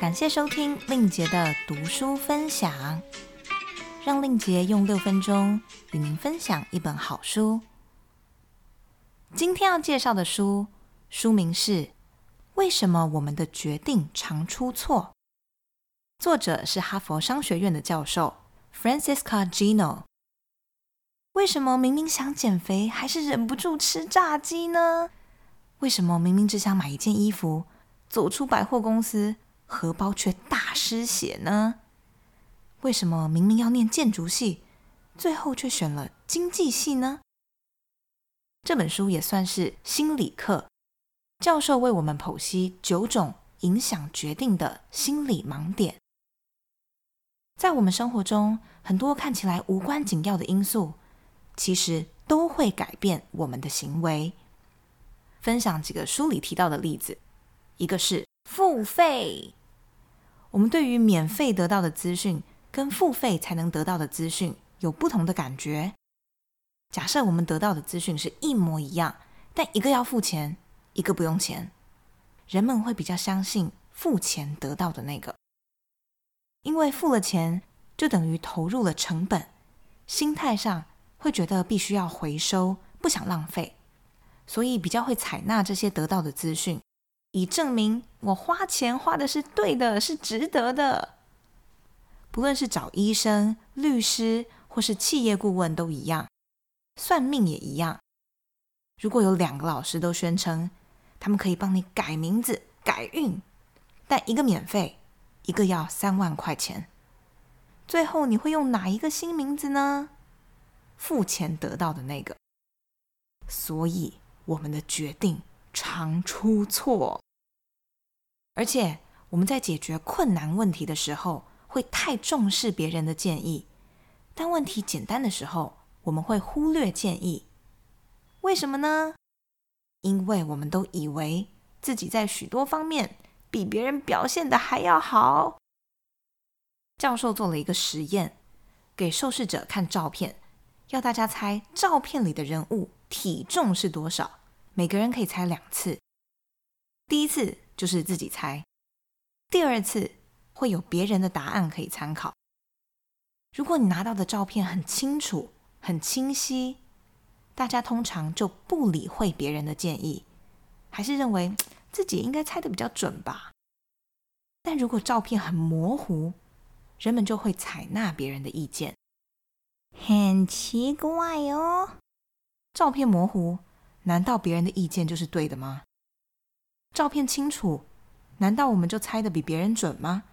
感谢收听令杰的读书分享，让令杰用六分钟与您分享一本好书。今天要介绍的书，书名是《为什么我们的决定常出错》，作者是哈佛商学院的教授 Francisca Gino。为什么明明想减肥，还是忍不住吃炸鸡呢？为什么明明只想买一件衣服，走出百货公司，荷包却大失血呢？为什么明明要念建筑系，最后却选了经济系呢？这本书也算是心理课，教授为我们剖析九种影响决定的心理盲点。在我们生活中，很多看起来无关紧要的因素。其实都会改变我们的行为。分享几个书里提到的例子，一个是付费。我们对于免费得到的资讯跟付费才能得到的资讯有不同的感觉。假设我们得到的资讯是一模一样，但一个要付钱，一个不用钱，人们会比较相信付钱得到的那个，因为付了钱就等于投入了成本，心态上。会觉得必须要回收，不想浪费，所以比较会采纳这些得到的资讯，以证明我花钱花的是对的，是值得的。不论是找医生、律师或是企业顾问都一样，算命也一样。如果有两个老师都宣称他们可以帮你改名字、改运，但一个免费，一个要三万块钱，最后你会用哪一个新名字呢？付钱得到的那个，所以我们的决定常出错，而且我们在解决困难问题的时候，会太重视别人的建议，但问题简单的时候，我们会忽略建议。为什么呢？因为我们都以为自己在许多方面比别人表现的还要好。教授做了一个实验，给受试者看照片。要大家猜照片里的人物体重是多少？每个人可以猜两次。第一次就是自己猜，第二次会有别人的答案可以参考。如果你拿到的照片很清楚、很清晰，大家通常就不理会别人的建议，还是认为自己应该猜的比较准吧。但如果照片很模糊，人们就会采纳别人的意见。很奇怪哦，照片模糊，难道别人的意见就是对的吗？照片清楚，难道我们就猜的比别人准吗？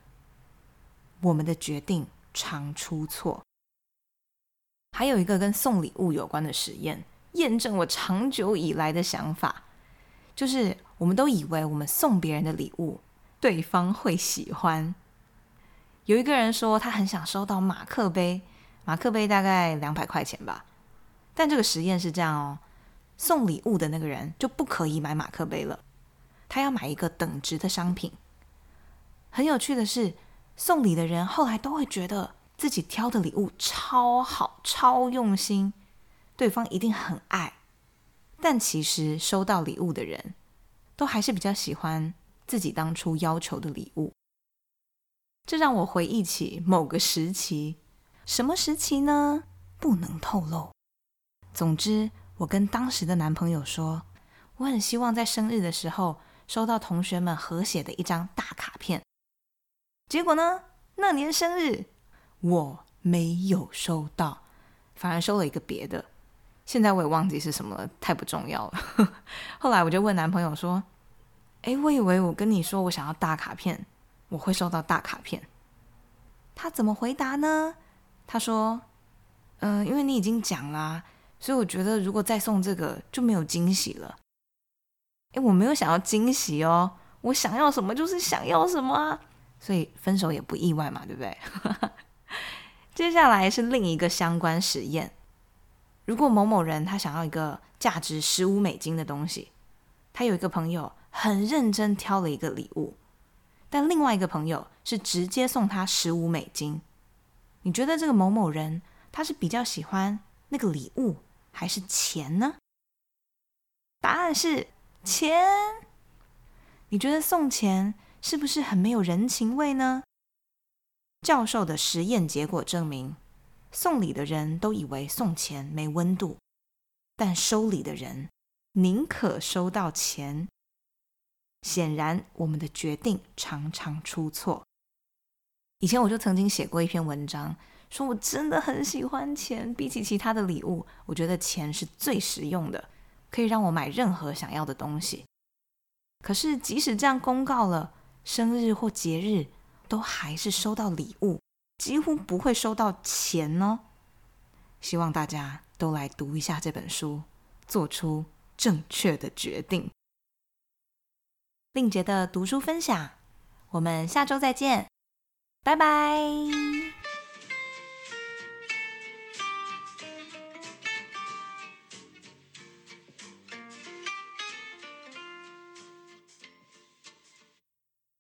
我们的决定常出错。还有一个跟送礼物有关的实验，验证我长久以来的想法，就是我们都以为我们送别人的礼物，对方会喜欢。有一个人说，他很想收到马克杯。马克杯大概两百块钱吧，但这个实验是这样哦，送礼物的那个人就不可以买马克杯了，他要买一个等值的商品。很有趣的是，送礼的人后来都会觉得自己挑的礼物超好、超用心，对方一定很爱。但其实收到礼物的人都还是比较喜欢自己当初要求的礼物。这让我回忆起某个时期。什么时期呢？不能透露。总之，我跟当时的男朋友说，我很希望在生日的时候收到同学们合写的一张大卡片。结果呢，那年生日我没有收到，反而收了一个别的。现在我也忘记是什么了，太不重要了。后来我就问男朋友说：“哎，我以为我跟你说我想要大卡片，我会收到大卡片。”他怎么回答呢？他说：“嗯，因为你已经讲啦，所以我觉得如果再送这个就没有惊喜了。哎，我没有想要惊喜哦，我想要什么就是想要什么啊，所以分手也不意外嘛，对不对？接下来是另一个相关实验：如果某某人他想要一个价值十五美金的东西，他有一个朋友很认真挑了一个礼物，但另外一个朋友是直接送他十五美金。”你觉得这个某某人他是比较喜欢那个礼物还是钱呢？答案是钱。你觉得送钱是不是很没有人情味呢？教授的实验结果证明，送礼的人都以为送钱没温度，但收礼的人宁可收到钱。显然，我们的决定常常出错。以前我就曾经写过一篇文章，说我真的很喜欢钱，比起其他的礼物，我觉得钱是最实用的，可以让我买任何想要的东西。可是，即使这样公告了，生日或节日都还是收到礼物，几乎不会收到钱哦。希望大家都来读一下这本书，做出正确的决定。令杰的读书分享，我们下周再见，拜拜。